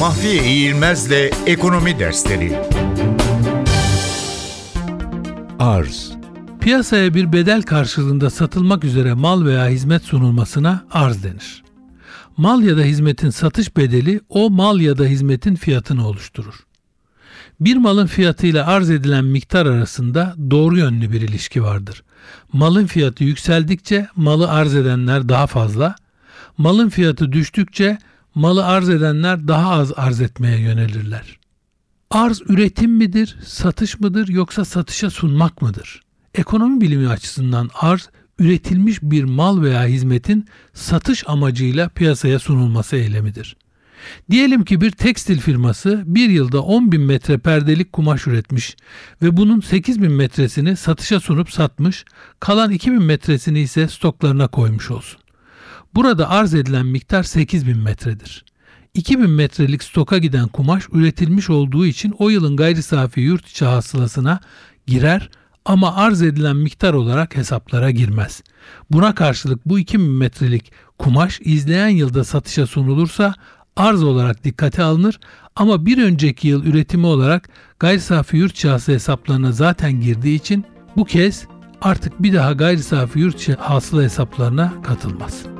Mahfiye İğilmez'le Ekonomi Dersleri Arz. Piyasaya bir bedel karşılığında satılmak üzere mal veya hizmet sunulmasına arz denir. Mal ya da hizmetin satış bedeli o mal ya da hizmetin fiyatını oluşturur. Bir malın fiyatıyla arz edilen miktar arasında doğru yönlü bir ilişki vardır. Malın fiyatı yükseldikçe malı arz edenler daha fazla, malın fiyatı düştükçe malı arz edenler daha az arz etmeye yönelirler. Arz üretim midir, satış mıdır yoksa satışa sunmak mıdır? Ekonomi bilimi açısından arz üretilmiş bir mal veya hizmetin satış amacıyla piyasaya sunulması eylemidir. Diyelim ki bir tekstil firması bir yılda 10 bin metre perdelik kumaş üretmiş ve bunun 8 bin metresini satışa sunup satmış, kalan 2 bin metresini ise stoklarına koymuş olsun. Burada arz edilen miktar 8 bin metredir. 2000 metrelik stoka giden kumaş üretilmiş olduğu için o yılın gayri safi yurt içi hasılasına girer ama arz edilen miktar olarak hesaplara girmez. Buna karşılık bu 2000 metrelik kumaş izleyen yılda satışa sunulursa arz olarak dikkate alınır ama bir önceki yıl üretimi olarak gayri safi yurt hasıla hesaplarına zaten girdiği için bu kez artık bir daha gayri safi yurt hasıla hesaplarına katılmaz.